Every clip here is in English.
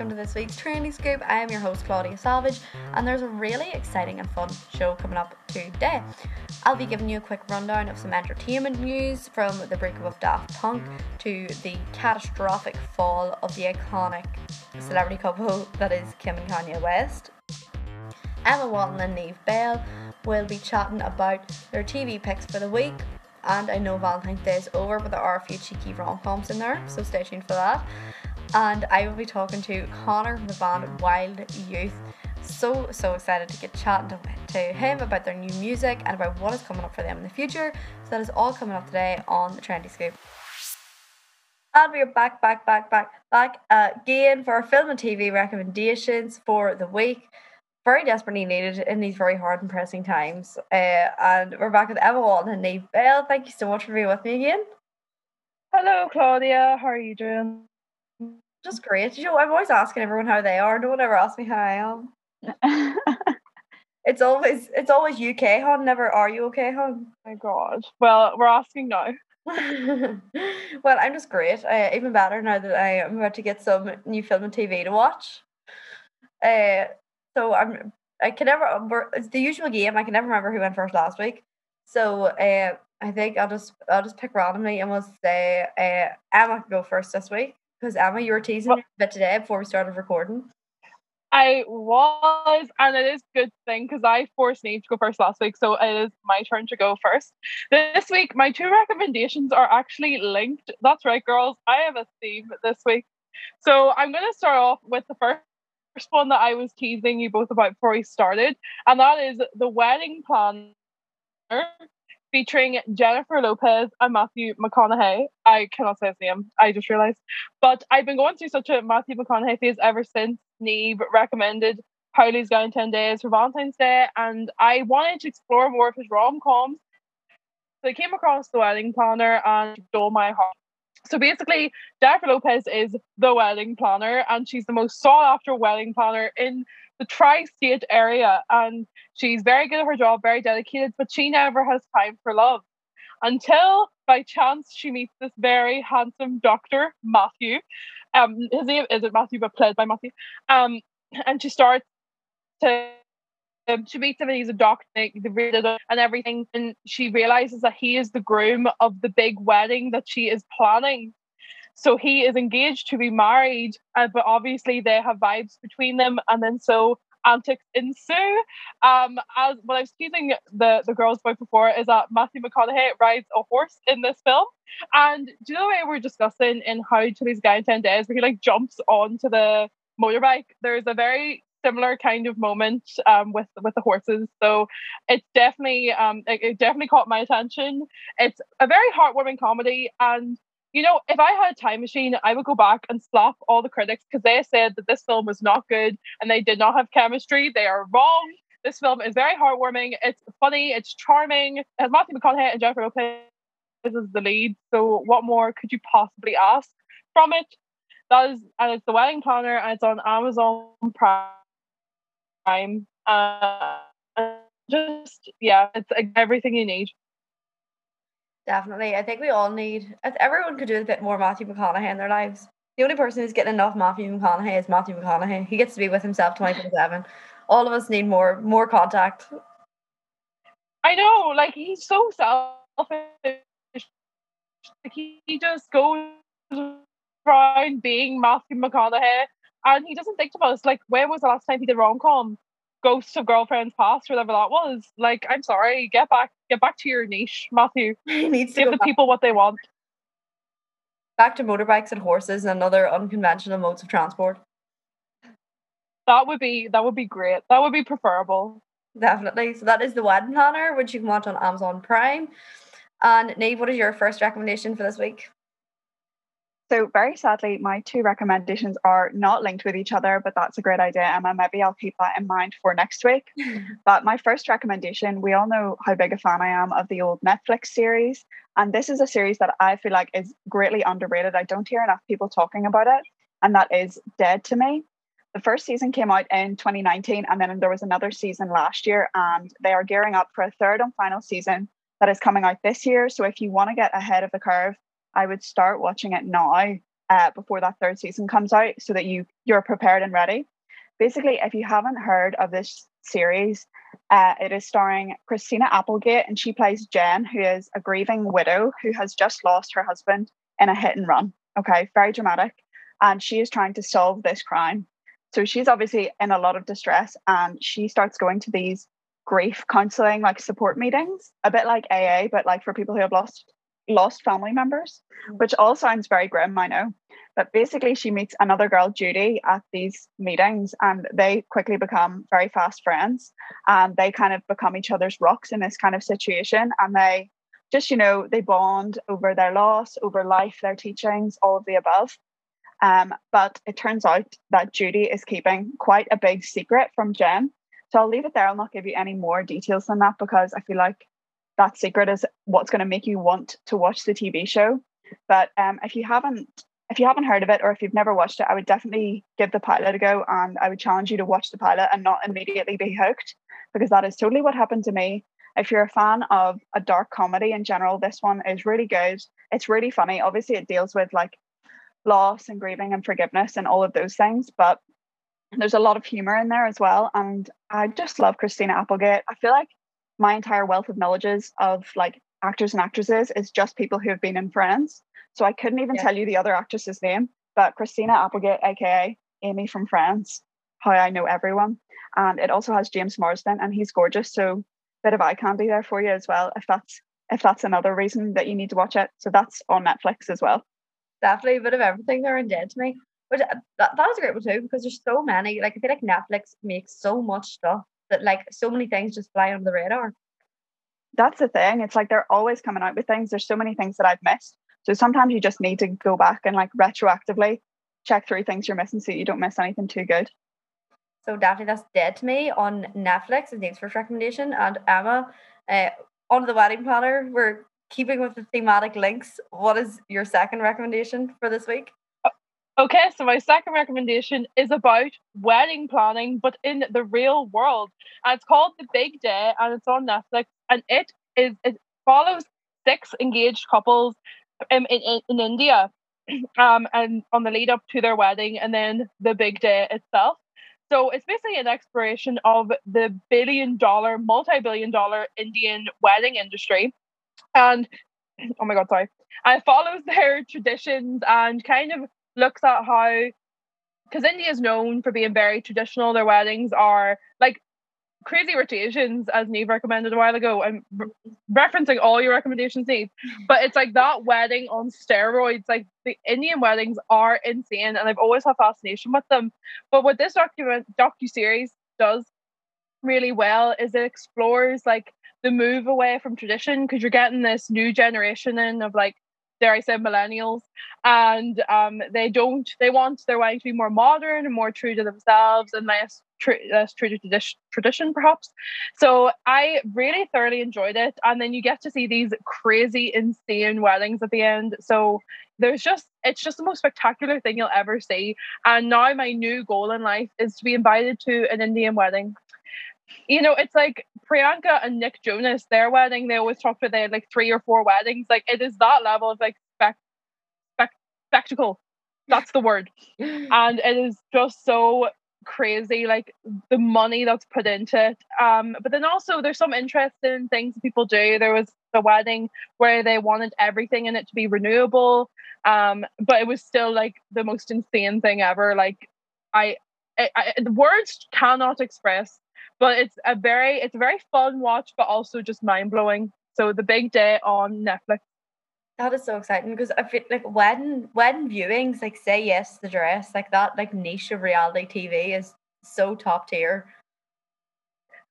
welcome to this week's Trendy Scoop. I am your host, Claudia Salvage, and there's a really exciting and fun show coming up today. I'll be giving you a quick rundown of some entertainment news from the breakup of Daft Punk to the catastrophic fall of the iconic celebrity couple that is Kim and Kanye West. Emma Walton and Niamh Bell will be chatting about their TV picks for the week. And I know Valentine's Day is over, but there are a few cheeky rom coms in there, so stay tuned for that. And I will be talking to Conor from the band Wild Youth. So, so excited to get chatting to, him about their new music and about what is coming up for them in the future. So, that is all coming up today on the Trendy Scoop. And we are back, back, back, back, back again for our film and TV recommendations for the week very desperately needed in these very hard and pressing times. Uh, and we're back with Emma Walton and Niamh Bell. Thank you so much for being with me again. Hello, Claudia. How are you doing? Just great. You know, I'm always asking everyone how they are. No one ever asks me how I am. it's always it's always UK, hon. Never are you okay, hon? My God. Well, we're asking now. well, I'm just great. Uh, even better now that I am about to get some new film and TV to watch. Uh, so I'm I can never it's the usual game. I can never remember who went first last week. So uh, I think I'll just I'll just pick randomly and we'll say uh, Emma can go first this week because Emma, you were teasing well, me a bit today before we started recording. I was, and it is a good thing because I forced Niamh to go first last week, so it is my turn to go first. This week, my two recommendations are actually linked. That's right, girls. I have a theme this week. So I'm going to start off with the first first one that I was teasing you both about before we started, and that is the wedding planner featuring Jennifer Lopez and Matthew McConaughey. I cannot say his name, I just realized. But I've been going through such a Matthew McConaughey phase ever since Niamh recommended Howley's Gone 10 Days for Valentine's Day, and I wanted to explore more of his rom coms. So I came across the wedding planner and stole my heart. So basically, Jennifer Lopez is the wedding planner, and she's the most sought after wedding planner in the tri state area. And she's very good at her job, very dedicated, but she never has time for love until by chance she meets this very handsome doctor, Matthew. Um, his name isn't Matthew, but played by Matthew. Um, and she starts to um, she meets him and he's a doctor and everything and she realizes that he is the groom of the big wedding that she is planning so he is engaged to be married uh, but obviously they have vibes between them and then so antics ensue um as what i was teasing the the girls about before is that matthew mcconaughey rides a horse in this film and do you know the way we are discussing in how to these guy in 10 days where he like jumps onto the motorbike there's a very similar kind of moment um, with with the horses. So it's definitely um, it, it definitely caught my attention. It's a very heartwarming comedy, and you know, if I had a time machine, I would go back and slap all the critics because they said that this film was not good and they did not have chemistry. They are wrong. This film is very heartwarming. It's funny. It's charming. It has Matthew McConaughey and Jennifer Lopez as the lead. So what more could you possibly ask from it? That is, and it's the wedding planner, and it's on Amazon Prime. Uh, just yeah, it's everything you need. Definitely, I think we all need. Everyone could do a bit more Matthew McConaughey in their lives. The only person who's getting enough Matthew McConaughey is Matthew McConaughey. He gets to be with himself twenty four seven. All of us need more more contact. I know, like he's so selfish. Like he, he just goes around being Matthew McConaughey and he doesn't think about us. Like, when was the last time he did rom com? Ghosts of Girlfriends Past, whatever that was. Like, I'm sorry, get back, get back to your niche, Matthew. He needs to give the back. people what they want. Back to motorbikes and horses and other unconventional modes of transport. That would be that would be great. That would be preferable. Definitely. So that is the wedding planner, which you can watch on Amazon Prime. And Niamh, what is your first recommendation for this week? So, very sadly, my two recommendations are not linked with each other, but that's a great idea, Emma. Maybe I'll keep that in mind for next week. but my first recommendation we all know how big a fan I am of the old Netflix series. And this is a series that I feel like is greatly underrated. I don't hear enough people talking about it, and that is Dead to Me. The first season came out in 2019, and then there was another season last year, and they are gearing up for a third and final season that is coming out this year. So, if you want to get ahead of the curve, I would start watching it now. uh, before that third season comes out so that you you're prepared and ready. Basically, if you haven't heard of this series, uh, it is starring Christina Applegate, and she plays Jen, who is a grieving widow who has just lost her husband in a hit and run. Okay, very dramatic. And she is trying to solve this crime. So she's obviously in a lot of distress, and she starts going to these grief counseling like support meetings, a bit like AA, but like for people who have lost lost family members, which all sounds very grim, I know. But basically, she meets another girl, Judy, at these meetings, and they quickly become very fast friends. And they kind of become each other's rocks in this kind of situation. And they just, you know, they bond over their loss, over life, their teachings, all of the above. Um, but it turns out that Judy is keeping quite a big secret from Jen. So I'll leave it there. I'll not give you any more details than that because I feel like that secret is what's going to make you want to watch the TV show. But um, if you haven't if you haven't heard of it or if you've never watched it, I would definitely give the pilot a go and I would challenge you to watch the pilot and not immediately be hooked because that is totally what happened to me. If you're a fan of a dark comedy in general, this one is really good. It's really funny. Obviously, it deals with like loss and grieving and forgiveness and all of those things, but there's a lot of humor in there as well. And I just love Christina Applegate. I feel like my entire wealth of knowledges of like actors and actresses is just people who have been in Friends. So I couldn't even yeah. tell you the other actress's name, but Christina Applegate, aka Amy from Friends, how I know everyone. And it also has James Marsden, and he's gorgeous. So bit of eye candy there for you as well. If that's if that's another reason that you need to watch it, so that's on Netflix as well. Definitely a bit of everything there and dead to me. But uh, that, that is a great one too because there's so many. Like I feel like Netflix makes so much stuff that like so many things just fly under the radar. That's the thing. It's like they're always coming out with things. There's so many things that I've missed. So sometimes you just need to go back and like retroactively check through things you're missing so you don't miss anything too good. So Daphne, that's dead to me on Netflix is Niamh's first recommendation. And Emma, uh, on the wedding planner, we're keeping with the thematic links. What is your second recommendation for this week? Okay, so my second recommendation is about wedding planning, but in the real world. And it's called The Big Day and it's on Netflix. And it is it follows six engaged couples in, in, in India um, and on the lead up to their wedding and then the big day itself. So it's basically an exploration of the billion dollar, multi billion dollar Indian wedding industry. And oh my God, sorry. And it follows their traditions and kind of looks at how because India is known for being very traditional. Their weddings are like Crazy Rich Asians, as Niamh recommended a while ago. I'm re- referencing all your recommendations, Niamh, but it's like that wedding on steroids. Like the Indian weddings are insane, and I've always had fascination with them. But what this document docu series does really well is it explores like the move away from tradition because you're getting this new generation in of like dare I say millennials, and um, they don't they want their wedding to be more modern and more true to themselves and less less true to tradition perhaps. So I really thoroughly enjoyed it, and then you get to see these crazy, insane weddings at the end. So there's just it's just the most spectacular thing you'll ever see. And now my new goal in life is to be invited to an Indian wedding you know, it's like Priyanka and Nick Jonas, their wedding, they always talk about they had like three or four weddings. Like it is that level of like spec, spec spectacle. That's the word. and it is just so crazy, like the money that's put into it. Um, but then also there's some interesting things people do. There was the wedding where they wanted everything in it to be renewable. Um, but it was still like the most insane thing ever. Like I, I, I the words cannot express but it's a very it's a very fun watch, but also just mind blowing. So the big day on Netflix. That is so exciting because I feel like wedding wedding viewings, like say yes to the dress, like that like niche of reality TV is so top tier.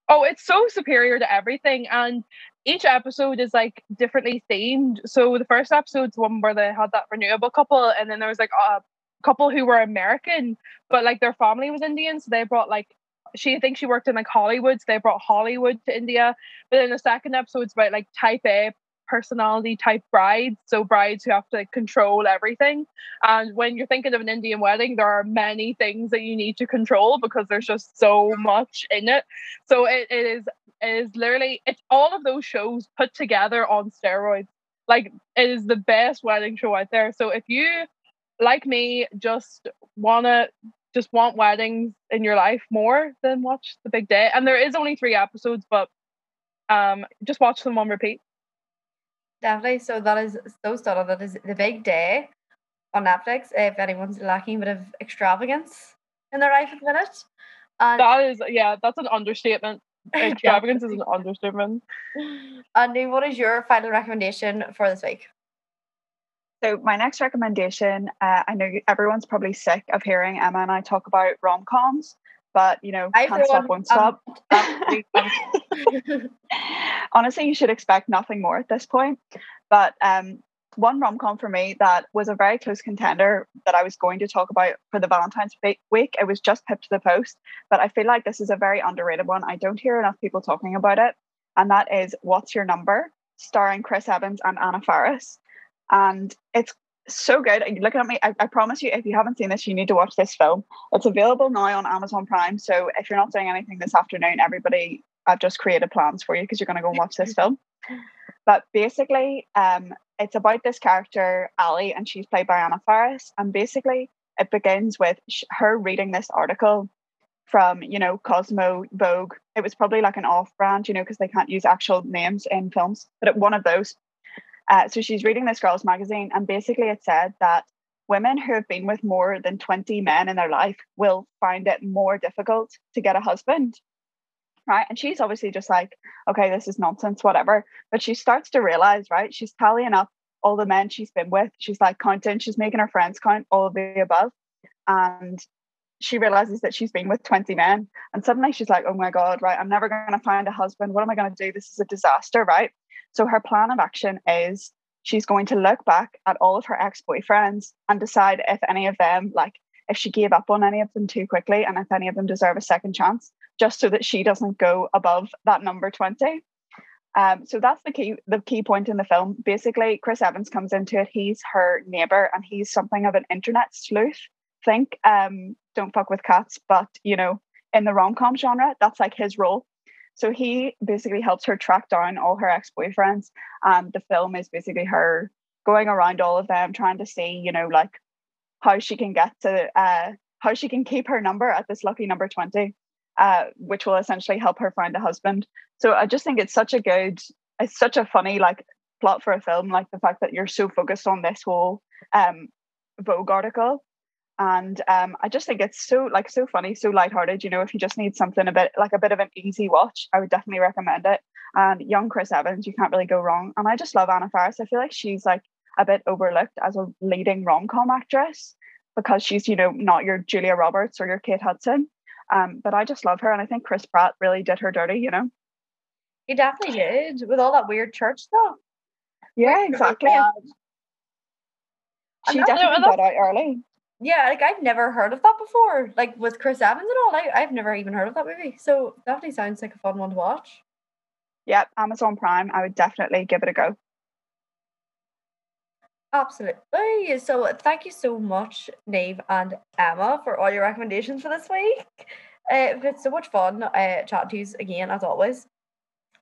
Oh, it's so superior to everything. And each episode is like differently themed. So the first episode's one where they had that renewable couple, and then there was like a couple who were American, but like their family was Indian, so they brought like she thinks she worked in like Hollywood, so they brought Hollywood to India. But then the second episode is about like type A personality type brides, so brides who have to like, control everything. And when you're thinking of an Indian wedding, there are many things that you need to control because there's just so much in it. So it, it is it is literally it's all of those shows put together on steroids. Like it is the best wedding show out there. So if you like me, just wanna just want weddings in your life more than watch the big day. And there is only three episodes, but um, just watch them on repeat. Definitely. So that is so. That is the big day on Netflix. If anyone's lacking a bit of extravagance in their life at the minute. And that is yeah, that's an understatement. Extravagance is an understatement. Andy, what is your final recommendation for this week? So my next recommendation, uh, I know everyone's probably sick of hearing Emma and I talk about rom coms, but you know, can't stop, won't stop. Honestly, you should expect nothing more at this point. But um, one rom com for me that was a very close contender that I was going to talk about for the Valentine's week. It was just pipped to the post, but I feel like this is a very underrated one. I don't hear enough people talking about it, and that is What's Your Number, starring Chris Evans and Anna Faris and it's so good. Are you looking at me? I, I, promise you, if you haven't seen this, you need to watch this film. It's available now on Amazon Prime. So if you're not doing anything this afternoon, everybody, I've just created plans for you because you're going to go and watch this film. But basically, um, it's about this character, Ali, and she's played by Anna Faris. And basically, it begins with sh- her reading this article from, you know, Cosmo, Vogue. It was probably like an off brand, you know, because they can't use actual names in films, but one of those uh, so she's reading this girls' magazine, and basically it said that women who have been with more than 20 men in their life will find it more difficult to get a husband. Right. And she's obviously just like, okay, this is nonsense, whatever. But she starts to realize, right? She's tallying up all the men she's been with. She's like counting, she's making her friends count all of the above. And she realizes that she's been with 20 men. And suddenly she's like, oh my God, right? I'm never going to find a husband. What am I going to do? This is a disaster, right? So her plan of action is she's going to look back at all of her ex-boyfriends and decide if any of them like if she gave up on any of them too quickly and if any of them deserve a second chance just so that she doesn't go above that number 20 um, so that's the key the key point in the film. Basically chris evans comes into it. He's her neighbor and he's something of an internet sleuth. Think um, don't fuck with cats but you know in the rom-com genre that's like his role so he basically helps her track down all her ex boyfriends. And the film is basically her going around all of them, trying to see, you know, like how she can get to, uh, how she can keep her number at this lucky number 20, uh, which will essentially help her find a husband. So I just think it's such a good, it's such a funny, like, plot for a film, like the fact that you're so focused on this whole um, Vogue article and um, I just think it's so like so funny, so lighthearted. You know, if you just need something a bit like a bit of an easy watch, I would definitely recommend it. And young Chris Evans, you can't really go wrong. And I just love Anna Faris. I feel like she's like a bit overlooked as a leading rom com actress because she's you know not your Julia Roberts or your Kate Hudson. Um, but I just love her, and I think Chris Pratt really did her dirty. You know, he definitely did with all that weird church stuff. Yeah, exactly. She definitely got out early. Yeah, like I've never heard of that before. Like with Chris Evans and all, like I've never even heard of that movie. So definitely sounds like a fun one to watch. Yep, Amazon Prime. I would definitely give it a go. Absolutely. So thank you so much, Niamh and Emma, for all your recommendations for this week. Uh, it's so much fun uh, chatting to you again as always.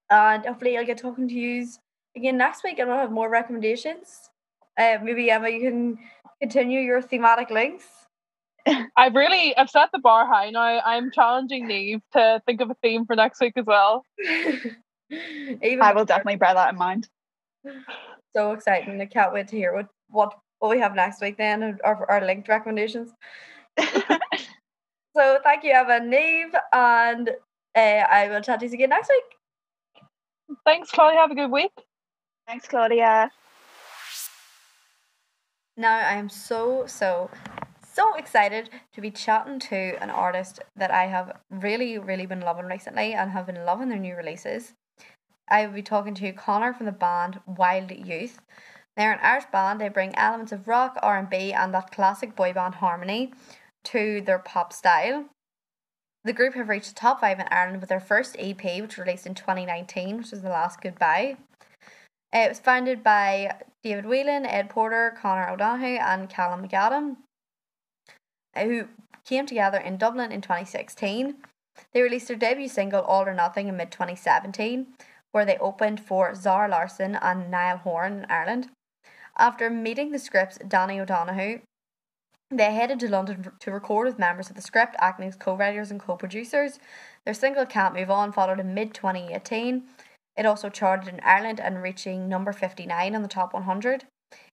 And hopefully I'll get talking to you again next week and I'll have more recommendations. Uh, maybe Emma, you can continue your thematic links? I've really I've set the bar high now. I'm challenging Niamh to think of a theme for next week as well. Even I will definitely bear that in mind. So exciting! I can't wait to hear what what, what we have next week then, our, our linked recommendations. so thank you, Evan, Niamh, and uh, I will chat to you again next week. Thanks, Claudia. Have a good week. Thanks, Claudia. Now I am so, so, so excited to be chatting to an artist that I have really, really been loving recently and have been loving their new releases. I will be talking to Conor from the band Wild Youth. They're an Irish band. They bring elements of rock, R and that classic boy band harmony to their pop style. The group have reached the top five in Ireland with their first EP, which was released in 2019, which is The Last Goodbye. It was founded by David Whelan, Ed Porter, Conor O'Donohoe, and Callum McAdam, uh, who came together in Dublin in 2016. They released their debut single All or Nothing in mid 2017, where they opened for Zara Larsson and Niall Horan in Ireland. After meeting the scripts, Danny O'Donoghue They headed to London to record with members of the script, acting as co writers and co producers. Their single Can't Move On followed in mid 2018. It also charted in Ireland and reaching number 59 on the top 100.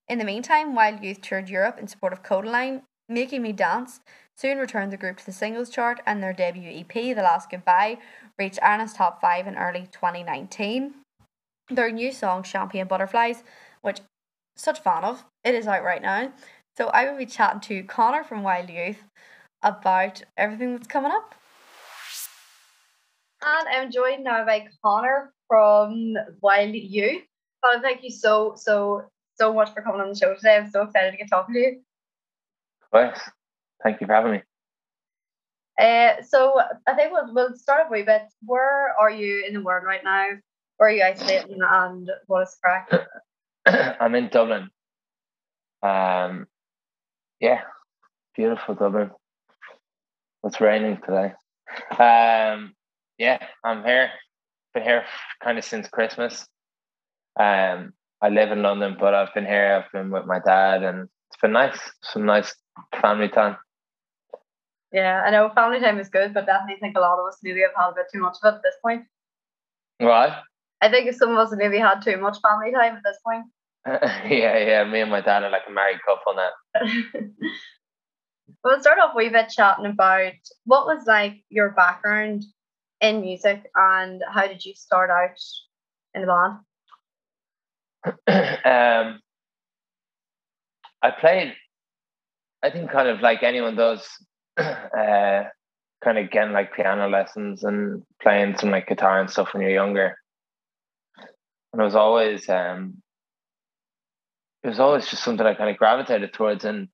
In the meantime, Wild Youth toured Europe in support of Kodaline, Making Me Dance soon returned the group to the singles chart and their debut EP, The Last Goodbye, reached Ireland's top 5 in early 2019. Their new song, Champagne Butterflies, which such fan of, it is out right now. So I will be chatting to Conor from Wild Youth about everything that's coming up. And I'm joined now by Conor from Wild Youth. Conor, thank you so, so, so much for coming on the show today. I'm so excited to get talking to you. Yes, thank you for having me. Uh, so I think we'll, we'll start a wee bit. Where are you in the world right now? Where are you isolating and what is correct? I'm in Dublin. Um, yeah, beautiful Dublin. It's raining today. Um, yeah, I'm here. Been here kind of since Christmas. Um, I live in London, but I've been here. I've been with my dad, and it's been nice. Some nice family time. Yeah, I know family time is good, but definitely think a lot of us maybe have had a bit too much of it at this point. What? I think if some of us maybe had too much family time at this point. yeah, yeah. Me and my dad are like a married couple now. we'll start off with a bit chatting about what was like your background in music and how did you start out in the band? um, I played, I think, kind of like anyone does, uh, kind of getting like piano lessons and playing some like guitar and stuff when you're younger. And it was always, um, it was always just something I kind of gravitated towards. And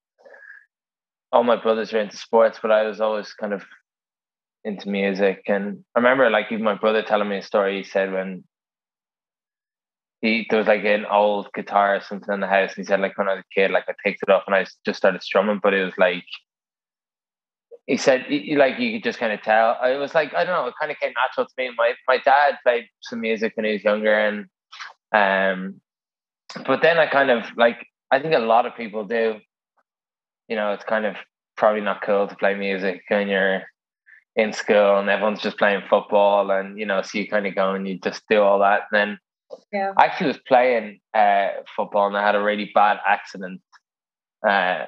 all my brothers are into sports, but I was always kind of into music. And I remember like even my brother telling me a story. He said when he there was like an old guitar or something in the house, and he said like when I was a kid, like I picked it up and I just started strumming, but it was like he said like you could just kind of tell. It was like I don't know, it kind of came natural to me. My my dad played some music when he was younger, and um, but then I kind of like I think a lot of people do. You know, it's kind of probably not cool to play music when you're in school and everyone's just playing football and you know so you kind of go and you just do all that. And then yeah. I actually was playing uh, football and I had a really bad accident uh,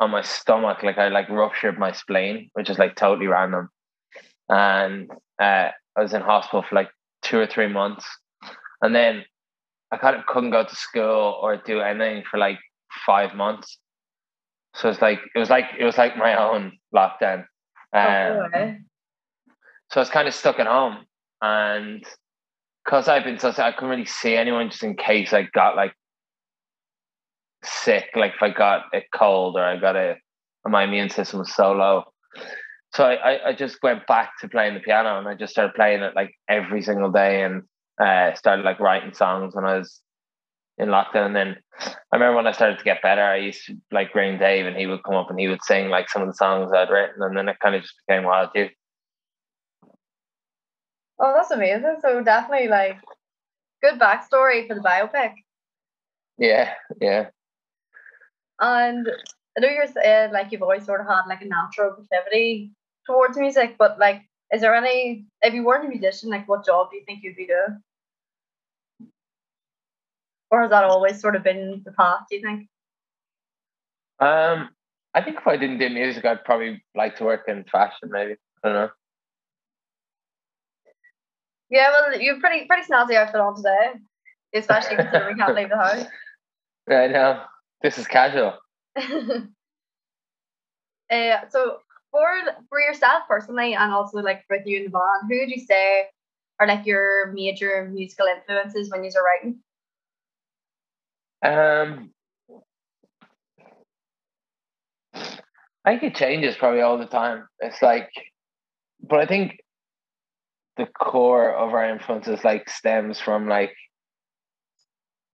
on my stomach. Like I like ruptured my spleen which is like totally random. And uh, I was in hospital for like two or three months. And then I kind of couldn't go to school or do anything for like five months. So it's like it was like it was like my own lockdown um, so I was kind of stuck at home, and because I've been so sick, I couldn't really see anyone just in case I got like sick, like if I got a cold or I got a, my immune system was so low. So I, I just went back to playing the piano and I just started playing it like every single day and uh, started like writing songs when I was in lockdown. And then I remember when I started to get better, I used to like ring Dave and he would come up and he would sing like some of the songs I'd written. And then it kind of just became Wild Youth. Oh, that's amazing. So definitely like good backstory for the biopic. Yeah, yeah. And I know you're saying like you've always sort of had like a natural proclivity towards music, but like, is there any, if you weren't a musician, like what job do you think you'd be doing? Or has that always sort of been the path? Do you think? Um, I think if I didn't do music, I'd probably like to work in fashion. Maybe I don't know. Yeah, well, you're pretty pretty snazzy outfit on today, especially considering we can't leave the house. Right now, this is casual. uh, so for for yourself personally, and also like with you and the band, who would you say are like your major musical influences when you're writing? Um, I think it changes probably all the time. It's like, but I think the core of our influences like stems from like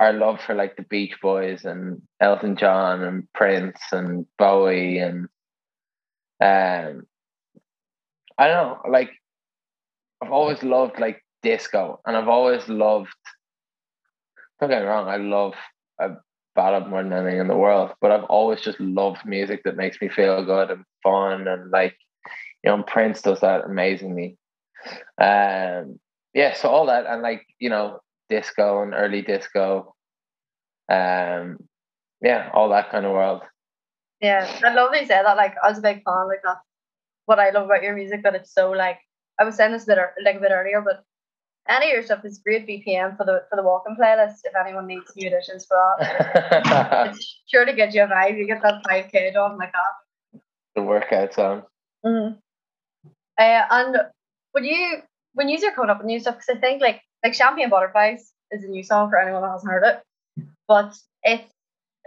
our love for like the Beach Boys and Elton John and Prince and Bowie and um I don't know, like I've always loved like disco and I've always loved don't get me wrong, I love a ballad more than anything in the world. But I've always just loved music that makes me feel good and fun and like you know Prince does that amazingly. Um yeah, so all that and like, you know, disco and early disco. Um yeah, all that kind of world. Yeah, I love that you said that. Like, I was a big fan. Like, that's what I love about your music. That it's so like I was saying this a bit like a bit earlier, but any of your stuff is great BPM for the for the walking playlist. If anyone needs new additions for that, it's sure to get you a vibe. You get that five k done like that. The workout song. Mm-hmm. Uh, and when you when you are coming up with new stuff, because I think like like Champagne Butterflies is a new song for anyone that hasn't heard it, but it's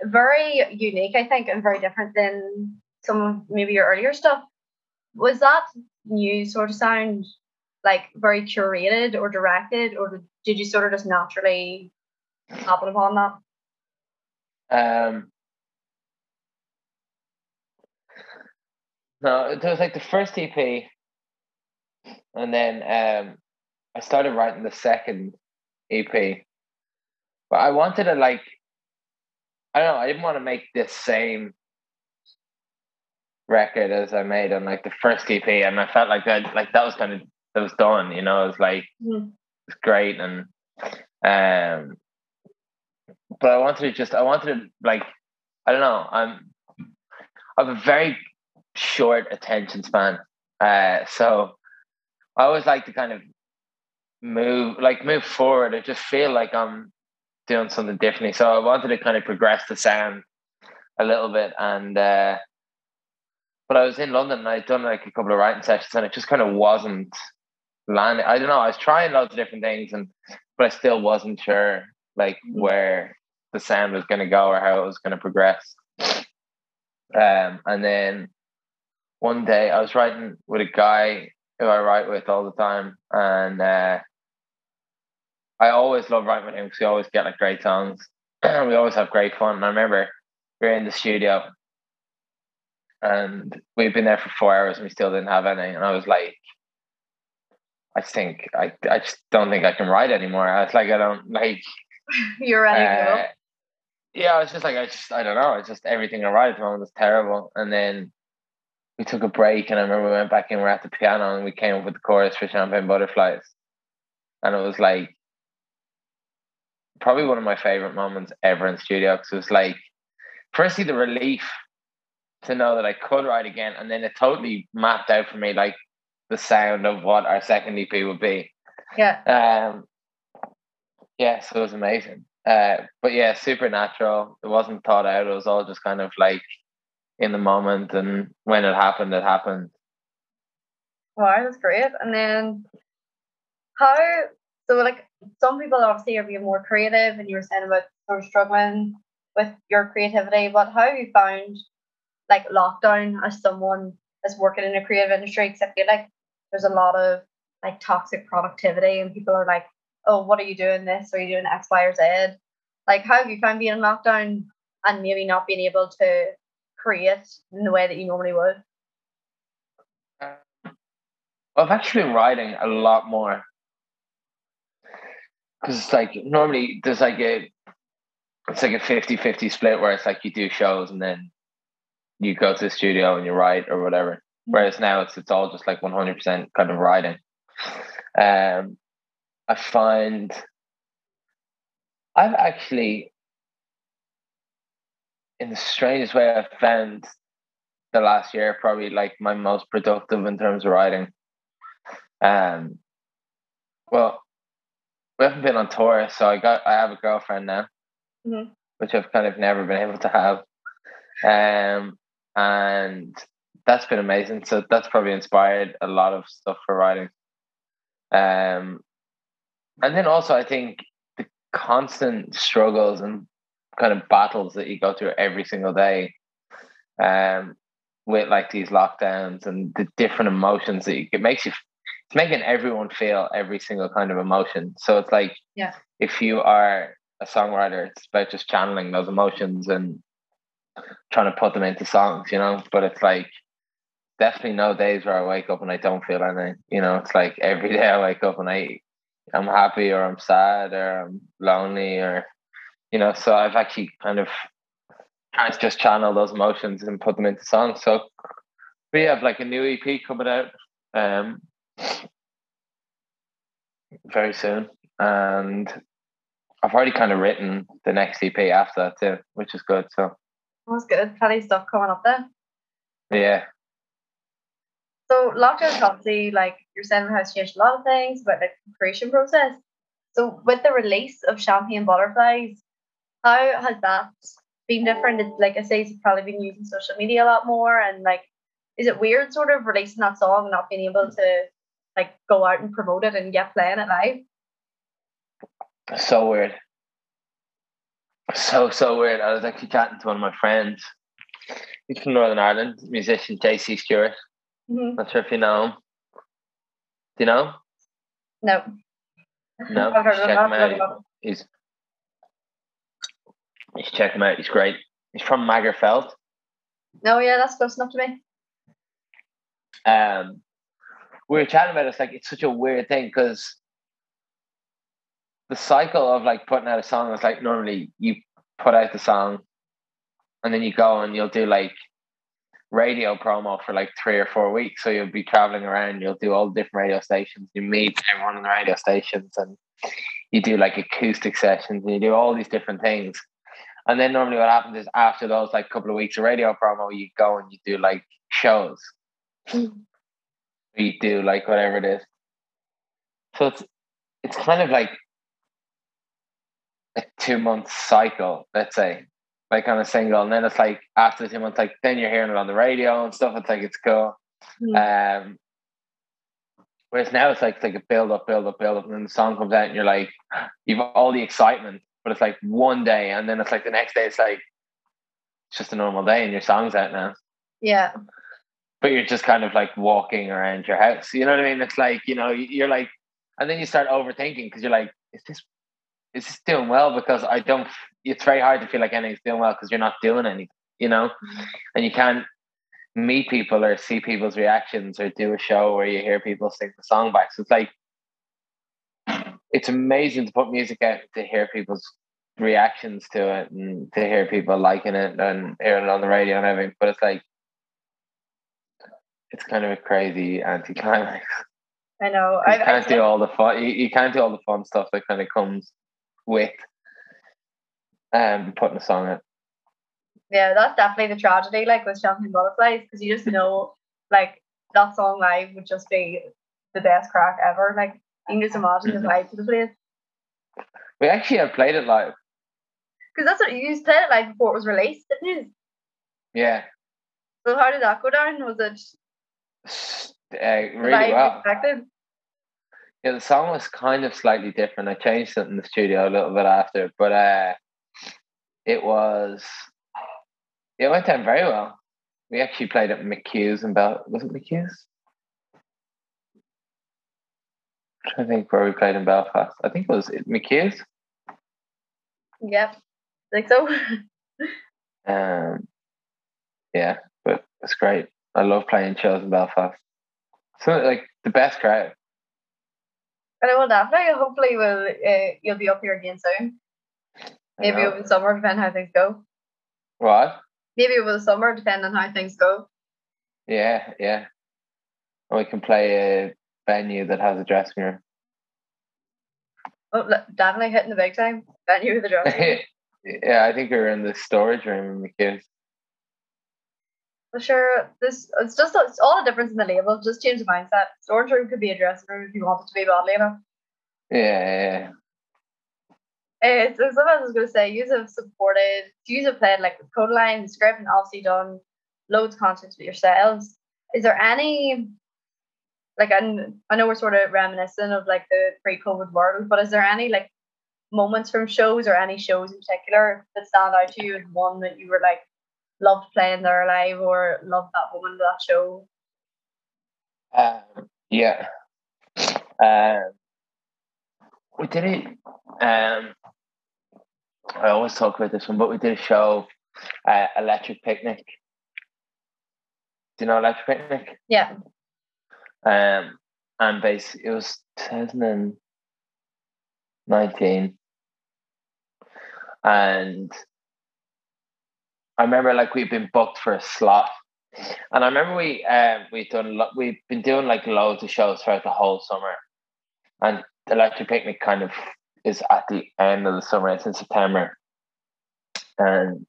very unique, I think, and very different than some of maybe your earlier stuff. Was that new sort of sound like very curated or directed, or did you sort of just naturally happen upon that? Um, no, it was like the first EP, and then um, I started writing the second EP. But I wanted to like I don't know. I didn't want to make the same record as I made on like the first EP, and I felt like that, like that was kind of that was done. You know, it was like mm. it's great, and um, but I wanted to just, I wanted to like, I don't know. I'm, I have a very short attention span, uh, so I always like to kind of move, like move forward. I just feel like I'm doing something differently. So I wanted to kind of progress the sound a little bit. And uh, but I was in London and I'd done like a couple of writing sessions and it just kind of wasn't landing. I don't know. I was trying lots of different things and but I still wasn't sure like mm-hmm. where the sound was going to go or how it was going to progress. Um, and then one day I was writing with a guy who I write with all the time, and uh, I always love writing with him because we always get like great songs. we always have great fun. And I remember we were in the studio and we've been there for four hours and we still didn't have any. And I was like, I think I I just don't think I can write anymore. I was like, I don't like. You're ready uh, Yeah, I was just like, I just, I don't know. It's just everything I write at the moment is terrible. And then we took a break, and I remember we went back in. We're at the piano, and we came up with the chorus for Champagne Butterflies, and it was like probably one of my favorite moments ever in studio because it was like, firstly, the relief to know that I could write again, and then it totally mapped out for me like the sound of what our second EP would be. Yeah. Um. Yeah, so it was amazing. Uh, but yeah, supernatural. It wasn't thought out. It was all just kind of like in the moment, and when it happened, it happened. Wow, that's great. And then, how? So, like, some people obviously are being more creative, and you were saying about sort of struggling with your creativity. But how have you found like lockdown as someone that's working in a creative industry? Because I feel like there's a lot of like toxic productivity, and people are like, "Oh, what are you doing this? Are you doing X, Y, or Z?" Like, how have you found being in lockdown and maybe not being able to create in the way that you normally would? Uh, I've actually been writing a lot more because it's like normally there's like a it's like a 50-50 split where it's like you do shows and then you go to the studio and you write or whatever. Whereas now it's it's all just like 100% kind of writing. Um, I find I've actually, in the strangest way, I've found the last year probably like my most productive in terms of writing. Um, well, we haven't been on tour, so I got I have a girlfriend now, mm-hmm. which I've kind of never been able to have, um, and that's been amazing. So that's probably inspired a lot of stuff for writing. Um, and then also I think the constant struggles and kind of battles that you go through every single day, um, with like these lockdowns and the different emotions that you, it makes you it's making everyone feel every single kind of emotion. So it's like, yeah, if you are a songwriter, it's about just channeling those emotions and trying to put them into songs, you know. But it's like definitely no days where I wake up and I don't feel anything. You know, it's like every day I wake up and I I'm happy or I'm sad or I'm lonely or you know, so I've actually kind of tried to just channel those emotions and put them into songs. So we have like a new EP coming out um, very soon, and I've already kind of written the next EP after that too, which is good. So that's good. Plenty of stuff coming up there. Yeah. So lockdown obviously like your cinema has changed a lot of things about the creation process. So with the release of Champagne Butterflies, how has that been different? It's like I say, you've probably been using social media a lot more, and like, is it weird sort of releasing that song and not being able to like go out and promote it and get playing it live? So weird. So so weird. I was actually chatting to one of my friends. He's from Northern Ireland, musician JC Stewart. Mm-hmm. Not sure if you know. Do you know? No. No. check him out. He's you should check him out. He's great. He's from Magherafelt. No, yeah, that's close enough to me. Um, we were chatting about it. It's like it's such a weird thing because the cycle of like putting out a song is like normally you put out the song and then you go and you'll do like radio promo for like three or four weeks. So you'll be traveling around, you'll do all the different radio stations, you meet everyone on the radio stations and you do like acoustic sessions and you do all these different things. And then normally what happens is after those like couple of weeks of radio promo, you go and you do like shows. Mm. You do like whatever it is. So it's it's kind of like a two month cycle, let's say, like on a single. And then it's like after the two months, like then you're hearing it on the radio and stuff. It's like it's cool. Mm. Um whereas now it's like it's like a build up, build up, build up, and then the song comes out and you're like you've all the excitement but it's like one day and then it's like the next day it's like it's just a normal day and your song's out now. Yeah. But you're just kind of like walking around your house. You know what I mean? It's like, you know, you're like and then you start overthinking because you're like, is this is this doing well? Because I don't it's very hard to feel like anything's doing well because you're not doing anything, you know? Mm-hmm. And you can't meet people or see people's reactions or do a show where you hear people sing the song back. So it's like it's amazing to put music out to hear people's reactions to it and to hear people liking it and hearing it on the radio and everything. But it's like it's kind of a crazy anticlimax. I know. You I can't I, do all the fun. You, you can't do all the fun stuff that kind of comes with um putting a song out. Yeah, that's definitely the tragedy, like with Champagne Butterflies, because you just know, like that song live would just be the best crack ever. Like you can just imagine the vibe to the place. We actually have played it live. Because that's what you used played it live before it was released, didn't you? Yeah. So how did that go down? Was it uh, really well? Expected? Yeah, the song was kind of slightly different. I changed it in the studio a little bit after, but uh, it was it went down very well. We actually played at McHugh's in Bel. Was it McHugh's? I think where we played in Belfast. I think it was McHugh's. Yep, I think so. um, yeah, but it's great. I love playing shows in Belfast. So like the best crowd. And I will definitely. Hopefully, will uh, you'll be up here again soon. Maybe over the summer, depending how things go. What? Maybe over the summer, depending on how things go. Yeah, yeah. And we can play a venue that has a dressing room. Oh, definitely hitting the big time. Venue with a dressing room. yeah, I think we are in the storage room in the kids. For sure, this it's just it's all the difference in the label. Just change the mindset. Storage room could be a dressing room if you want it to be badly enough. Yeah, yeah. So something I was going to say, you have supported, you have played like with Kodaline, Script, and obviously done loads of content with yourselves. Is there any like I, I know we're sort of reminiscent of like the pre-COVID world, but is there any like moments from shows or any shows in particular that stand out to you as one that you were like loved playing there live or loved that of that show? Um, yeah. Um, we did it. Um, I always talk about this one, but we did a show, uh, Electric Picnic. Do you know Electric Picnic? Yeah. Um, and basically, it was 2019. and I remember like we've been booked for a slot, and I remember we um we done lo- we've been doing like loads of shows throughout the whole summer, and Electric Picnic kind of is at the end of the summer. It's in September, and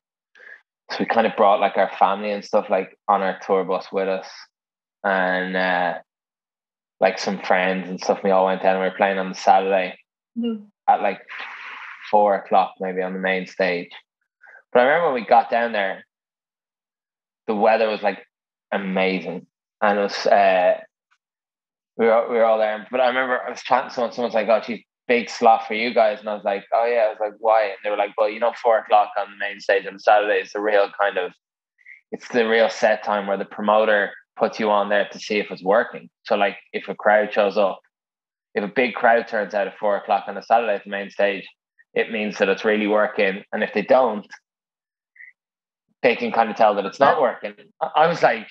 so we kind of brought like our family and stuff like on our tour bus with us, and uh, like some friends and stuff. We all went down. and We were playing on the Saturday Mhm. at like four o'clock, maybe on the main stage. But I remember when we got down there, the weather was like amazing, and it was uh, we were we were all there. But I remember I was chatting to someone. Someone's like, "Oh, geez, big slot for you guys," and I was like, "Oh yeah." I was like, "Why?" And they were like, "Well, you know, four o'clock on the main stage on Saturday is the real kind of, it's the real set time where the promoter puts you on there to see if it's working. So like, if a crowd shows up, if a big crowd turns out at four o'clock on a Saturday at the main stage, it means that it's really working. And if they don't, they can kind of tell that it's not working. I was like,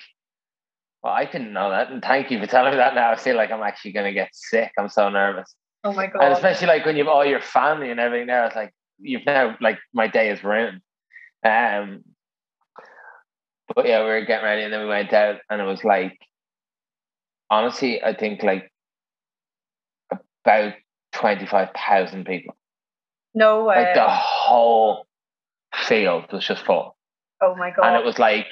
well, I didn't know that. And thank you for telling me that now. I feel like I'm actually going to get sick. I'm so nervous. Oh my god! And especially like when you've all your family and everything there, it's like, you've now, like, my day is ruined. Um, but yeah, we were getting ready and then we went out and it was like, honestly, I think like about 25,000 people. No way. Like the whole field was just full. oh my god. And it was like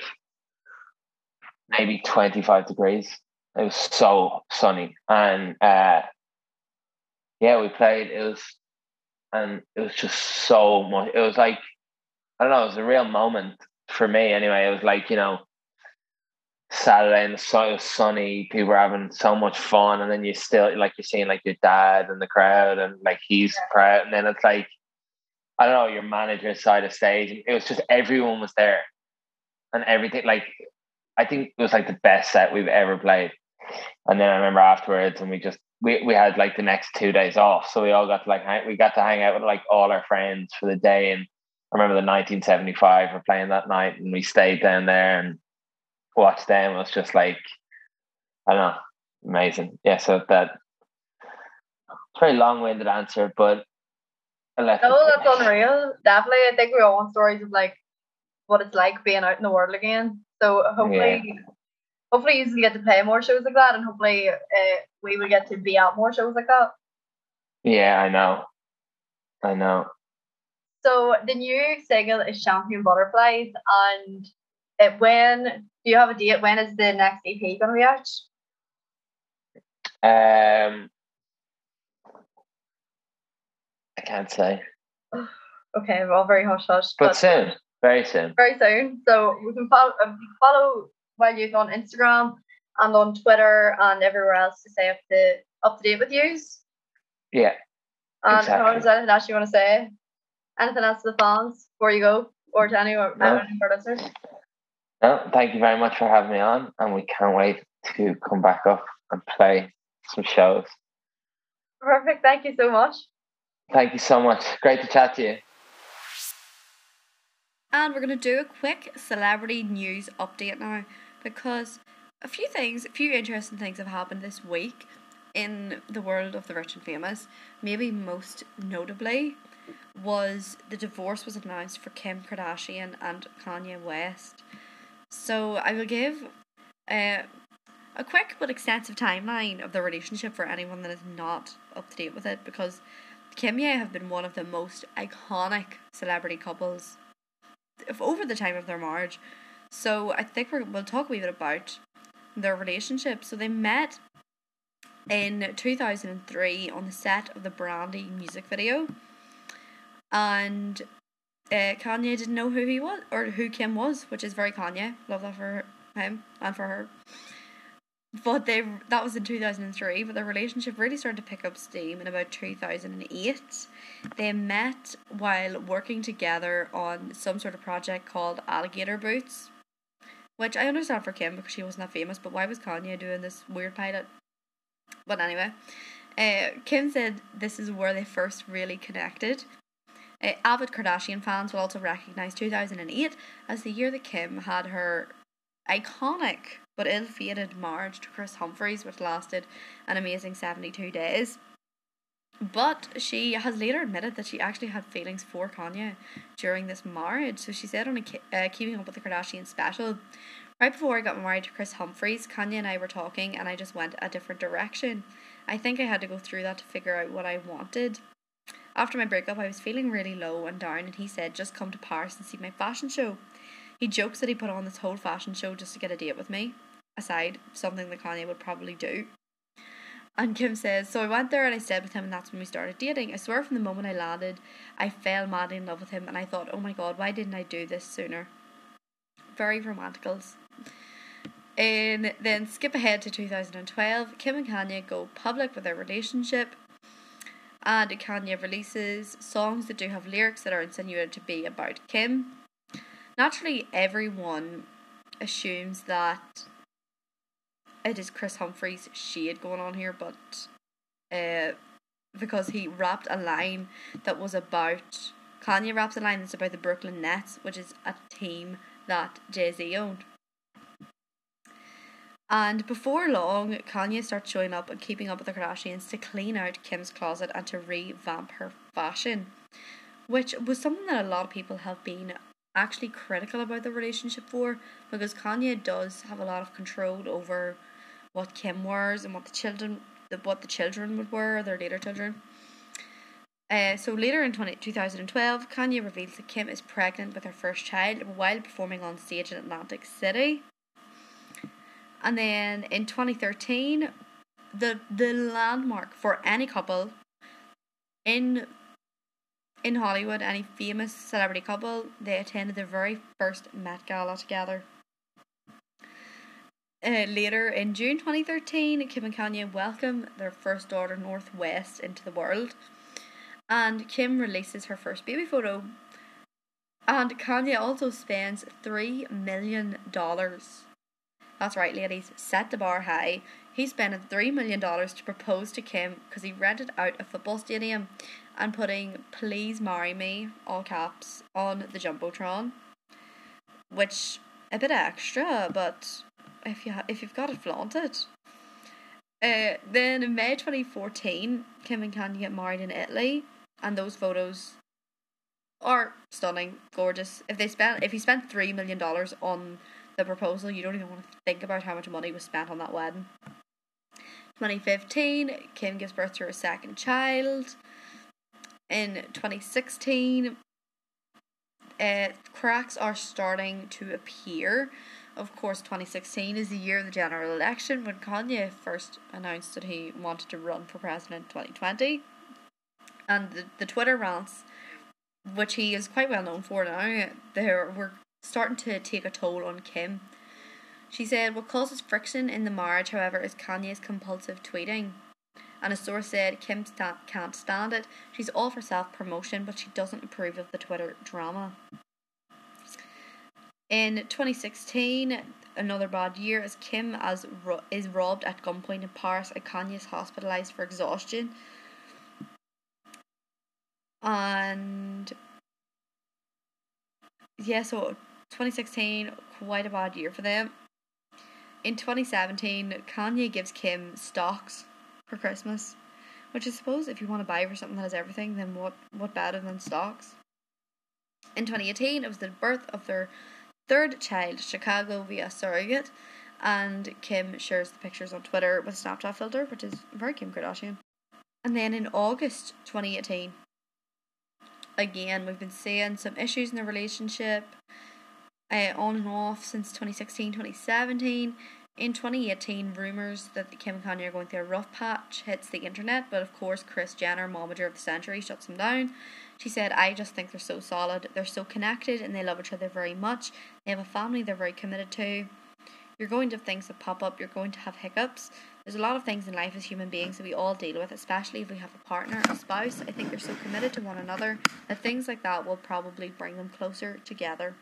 maybe 25 degrees. It was so sunny. And uh, yeah, we played. It was, and it was just so much. It was like, I don't know, it was a real moment for me anyway. It was like, you know, Saturday and the sun it was sunny, people were having so much fun, and then you still like you're seeing like your dad in the crowd and like he's proud, and then it's like I don't know, your manager side of stage, it was just everyone was there and everything like I think it was like the best set we've ever played. And then I remember afterwards and we just we, we had like the next two days off. So we all got to like hang, we got to hang out with like all our friends for the day and I remember the 1975 were playing that night and we stayed down there and watched them. It was just like, I don't know, amazing. Yeah, so that it's a very long winded answer, but No, that's unreal. Definitely, I think we all want stories of like what it's like being out in the world again. So hopefully, hopefully you get to play more shows like that, and hopefully uh, we will get to be at more shows like that. Yeah, I know. I know. So the new single is Champagne Butterflies, and it, when do you have a date? When is the next EP going to be out? Um, I can't say, Okay, well, very hush hush, but soon, very soon. very soon. So we can follow um, can follow Wild Youth on Instagram and on Twitter and everywhere else to stay up to up to date with yous. Yeah. And Exactly. how is anything else you want to say? Anything else to the fans before you go, or to any or No. our listeners? No, thank you very much for having me on, and we can't wait to come back up and play some shows. Perfect. Thank you so much. Thank you so much. Great to chat to you. And we're going to do a quick celebrity news update now because a few things, a few interesting things have happened this week in the world of the rich and famous. Maybe most notably was the divorce was announced for Kim Kardashian and Kanye West. So I will give uh, a quick but extensive timeline of the relationship for anyone that is not up to date with it because Kimye have been one of the most iconic celebrity couples over the time of their marriage. So I think we're, we'll talk a wee bit about their relationship. So they met in 2003 on the set of the Brandy music video. And uh, Kanye didn't know who he was or who Kim was, which is very Kanye. Love that for him and for her. But they that was in 2003, but their relationship really started to pick up steam in about 2008. They met while working together on some sort of project called Alligator Boots, which I understand for Kim because she wasn't that famous, but why was Kanye doing this weird pilot? But anyway, uh, Kim said this is where they first really connected. Uh, avid Kardashian fans will also recognize 2008 as the year that Kim had her iconic but ill-fated marriage to Kris Humphries, which lasted an amazing 72 days. But she has later admitted that she actually had feelings for Kanye during this marriage. So she said on a uh, Keeping Up with the Kardashians special, right before I got married to Kris Humphries, Kanye and I were talking, and I just went a different direction. I think I had to go through that to figure out what I wanted. After my breakup, I was feeling really low and down, and he said, Just come to Paris and see my fashion show. He jokes that he put on this whole fashion show just to get a date with me, aside, something that Kanye would probably do. And Kim says, So I went there and I stayed with him, and that's when we started dating. I swear from the moment I landed, I fell madly in love with him, and I thought, Oh my god, why didn't I do this sooner? Very romanticals. And um, then skip ahead to 2012. Kim and Kanye go public with their relationship, and Kanye releases songs that do have lyrics that are insinuated to be about Kim. Naturally, everyone assumes that it is Kris Humphries shade going on here, but uh, because he rapped a line that was about Kanye raps a line that's about the Brooklyn Nets, which is a team that Jay Z owned. And before long, Kanye starts showing up and keeping up with the Kardashians to clean out Kim's closet and to revamp her fashion, which was something that a lot of people have been actually critical about the relationship for because Kanye does have a lot of control over what Kim wears and what the children the, what the children would wear, their later children. Uh, so later in 20, 2012, Kanye reveals that Kim is pregnant with her first child while performing on stage in Atlantic City. And then in 2013, the the landmark for any couple in in Hollywood, any famous celebrity couple, they attended their very first Met Gala together. Uh, later in June 2013, Kim and Kanye welcome their first daughter, North West into the world. And Kim releases her first baby photo. And Kanye also spends $3 million. That's right, ladies, set the bar high. He spent $3 million to propose to Kim because he rented out a football stadium and putting Please Marry Me, all caps, on the Jumbotron. Which, a bit extra, but if you if you've got it, flaunt it. Uh, then in May 2014, Kim and Kanye get married in Italy, and those photos are stunning, gorgeous. If they spent if he spent three million dollars on the proposal, you don't even want to think about how much money was spent on that wedding. 2015, Kim gives birth to her second child. In 2016, uh, cracks are starting to appear of course, 2016 is the year of the general election when Kanye first announced that he wanted to run for president in 2020. And the, the Twitter rants, which he is quite well known for now, they were starting to take a toll on Kim. She said, What causes friction in the marriage, however, is Kanye's compulsive tweeting. And a source said Kim sta- can't stand it. She's all for self promotion, but she doesn't approve of the Twitter drama. In 2016, another bad year as Kim as ro- is robbed at gunpoint in Paris and Kanye is hospitalized for exhaustion. And yeah, so 2016, quite a bad year for them. In 2017, Kanye gives Kim stocks for Christmas, which I suppose if you want to buy for something that has everything, then what what better than stocks? In 2018, it was the birth of their third child, Chicago, via surrogate. And Kim shares the pictures on Twitter with a Snapchat filter, which is very Kim Kardashian. And then in August 2018, again, we've been seeing some issues in the relationship uh, on and off since 2016, 2017. In 2018, rumours that Kim and Kanye are going through a rough patch hits the internet, but of course, Kris Jenner, momager of the century, shuts them down. She said, I just think they're so solid. They're so connected and they love each other very much. They have a family they're very committed to. You're going to have things that pop up, you're going to have hiccups. There's a lot of things in life as human beings that we all deal with, especially if we have a partner, a spouse. I think they're so committed to one another that things like that will probably bring them closer together.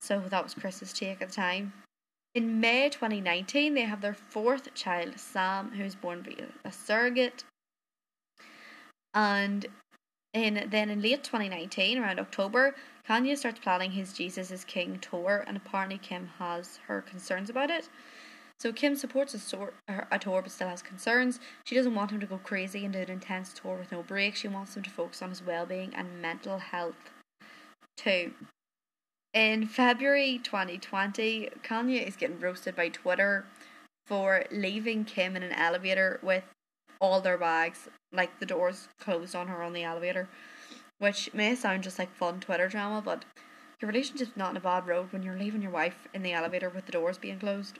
So that was Kris's take at the time. In May 2019, they have their fourth child, Psalm, who's born via a surrogate. And in then in late 2019, around October, Kanye starts planning his Jesus is King tour, and apparently Kim has her concerns about it. So Kim supports a, sor- a tour but still has concerns. She doesn't want him to go crazy and do an intense tour with no break. She wants him to focus on his well being and mental health too. In February 2020, Kanye is getting roasted by Twitter for leaving Kim in an elevator with all their bags, like the doors closed on her on the elevator, which may sound just like fun Twitter drama, but your relationship's not in a bad road when you're leaving your wife in the elevator with the doors being closed.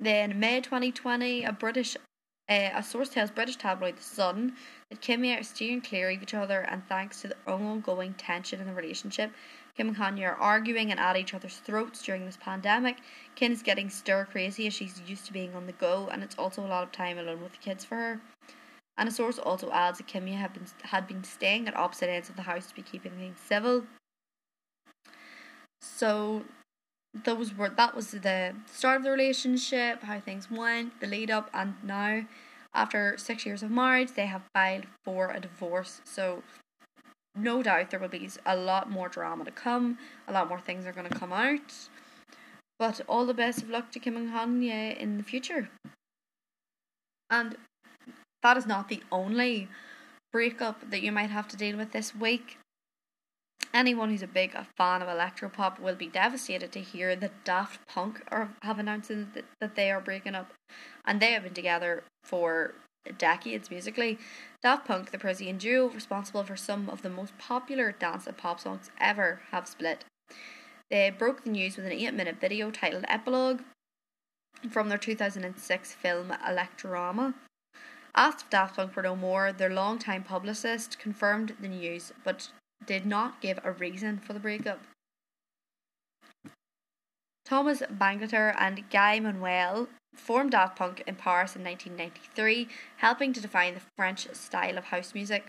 Then May 2020, a British uh, a source tells British tabloid The Sun that Kim and are steering clear of each other, and thanks to the ongoing tension in the relationship, Kim and Kanye are arguing and at each other's throats during this pandemic. Kim is getting stir crazy as she's used to being on the go, and it's also a lot of time alone with the kids for her. And a source also adds that Kimmy had been had been staying at opposite ends of the house to be keeping things civil. So those were that was the start of the relationship, how things went, the lead up, and now after six years of marriage, they have filed for a divorce. So no doubt there will be a lot more drama to come, a lot more things are going to come out. But all the best of luck to Kim and Kanye in the future. And that is not the only breakup that you might have to deal with this week. Anyone who's a big fan of electropop will be devastated to hear that Daft Punk are have announced that, that they are breaking up, and they have been together for decades musically. Daft Punk, the Parisian duo responsible for some of the most popular dance and pop songs ever, have split. They broke the news with an 8 minute video titled Epilogue from their 2006 film Electroma. Asked if Daft Punk were no more, their longtime publicist confirmed the news but did not give a reason for the breakup. Thomas Bangalter and Guy Manuel formed Daft Punk in Paris in 1993, helping to define the French style of house music.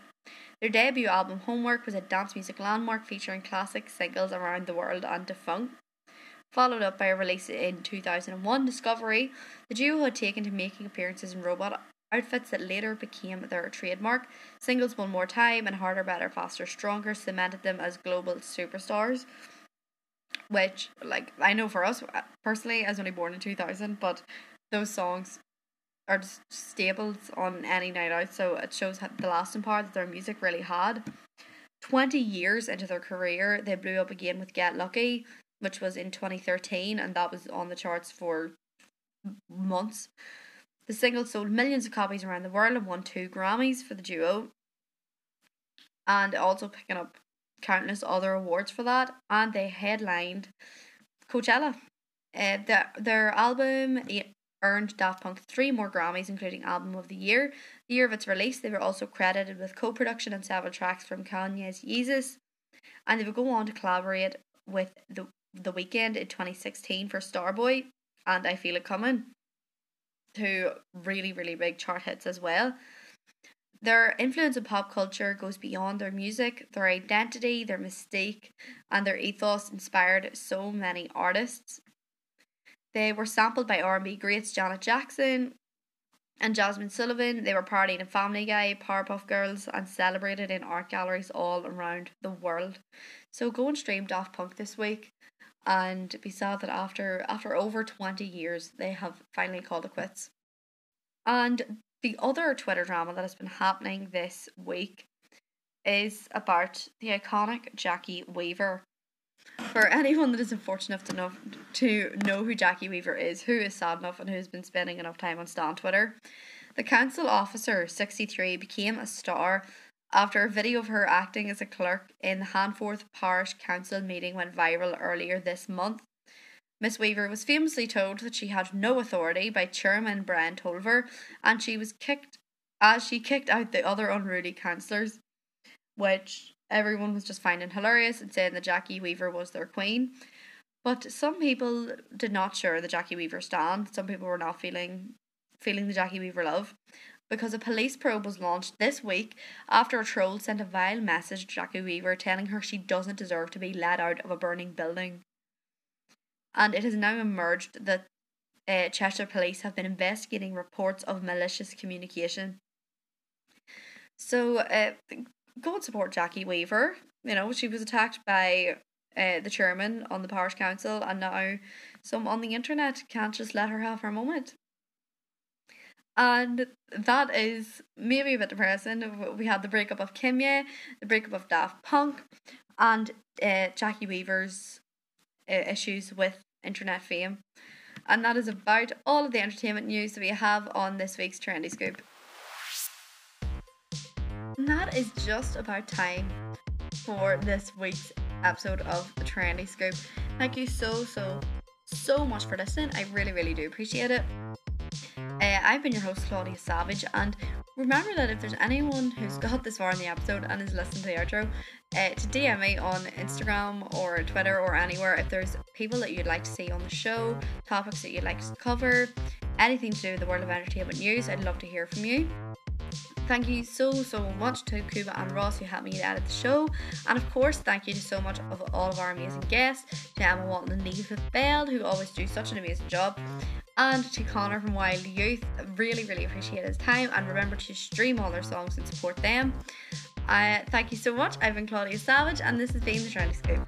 Their debut album Homework was a dance music landmark featuring classic singles around the world and Da Funk. Followed up by a release in 2001, Discovery, the duo had taken to making appearances in robot outfits that later became their trademark. Singles One More Time and Harder, Better, Faster, Stronger cemented them as global superstars. Which, like, I know for us uh, personally, I was only born in 2000, but those songs are just staples on any night out. So it shows the lasting power that their music really had. 20 years into their career, they blew up again with Get Lucky, which was in 2013, and that was on the charts for months. The single sold millions of copies around the world and won two Grammys for the duo, and also picking up countless other awards for that. And they headlined Coachella. Uh, the, their album earned Daft Punk three more Grammys, including Album of the Year. The year of its release, they were also credited with co production on several tracks from Kanye's Yeezus. And they would go on to collaborate with The, the Weeknd in 2016 for Starboy and I Feel It Coming two really, really big chart hits as well. Their influence in pop culture goes beyond their music, their identity, their mystique, and their ethos inspired so many artists. They were sampled by R&B greats Janet Jackson and Jazmine Sullivan. They were parodied in Family Guy, Powerpuff Girls, and celebrated in art galleries all around the world. So go and stream Daft Punk this week and be sad that after after over 20 years they have finally called it quits. And the other Twitter drama that has been happening this week is about the iconic Jackie Weaver. For anyone that is unfortunate enough to know who Jackie Weaver is, who is sad enough and who has been spending enough time on Stan Twitter, the council officer 63 became a star after a video of her acting as a clerk in the Handforth Parish Council meeting went viral earlier this month. Miss Weaver was famously told that she had no authority by Chairman Brian Tolver, and she was kicked as she kicked out the other unruly councillors, which everyone was just finding hilarious and saying that Jackie Weaver was their queen. But some people did not share the Jackie Weaver stand. Some people were not feeling feeling the Jackie Weaver love because a police probe was launched this week after a troll sent a vile message to Jackie Weaver telling her she doesn't deserve to be let out of a burning building. And it has now emerged that uh, Cheshire police have been investigating reports of malicious communication. So, uh, go and support Jackie Weaver. You know, she was attacked by uh, the chairman on the parish council, and now some on the internet can't just let her have her moment. And that is maybe a bit depressing. We had the breakup of Kimye, the breakup of Daft Punk, and uh, Jackie Weaver's Uh, issues with internet fame. And that is about all of the entertainment news that we have on this week's Trendy Scoop. And that is just about time for this week's episode of the Trendy Scoop. Thank you so, so, so much for listening. I really, really do appreciate it. Uh, I've been your host, Claudia Savage, and remember that if there's anyone who's got this far in the episode and is listening to the outro, uh, to DM me on Instagram or Twitter or anywhere if there's people that you'd like to see on the show, topics that you'd like to cover, anything to do with the world of entertainment news, I'd love to hear from you. Thank you so, so much to Kuba and Ross who helped me to edit the show. And of course, thank you to so much of all of our amazing guests, to Emma Walton and Niamh Bell, who always do such an amazing job. And to Conor from Wild Youth, really, really appreciate his time. And remember to stream all their songs and support them. Uh, thank you so much. I've been Claudia Savage, and this has been the Trendy Scoop.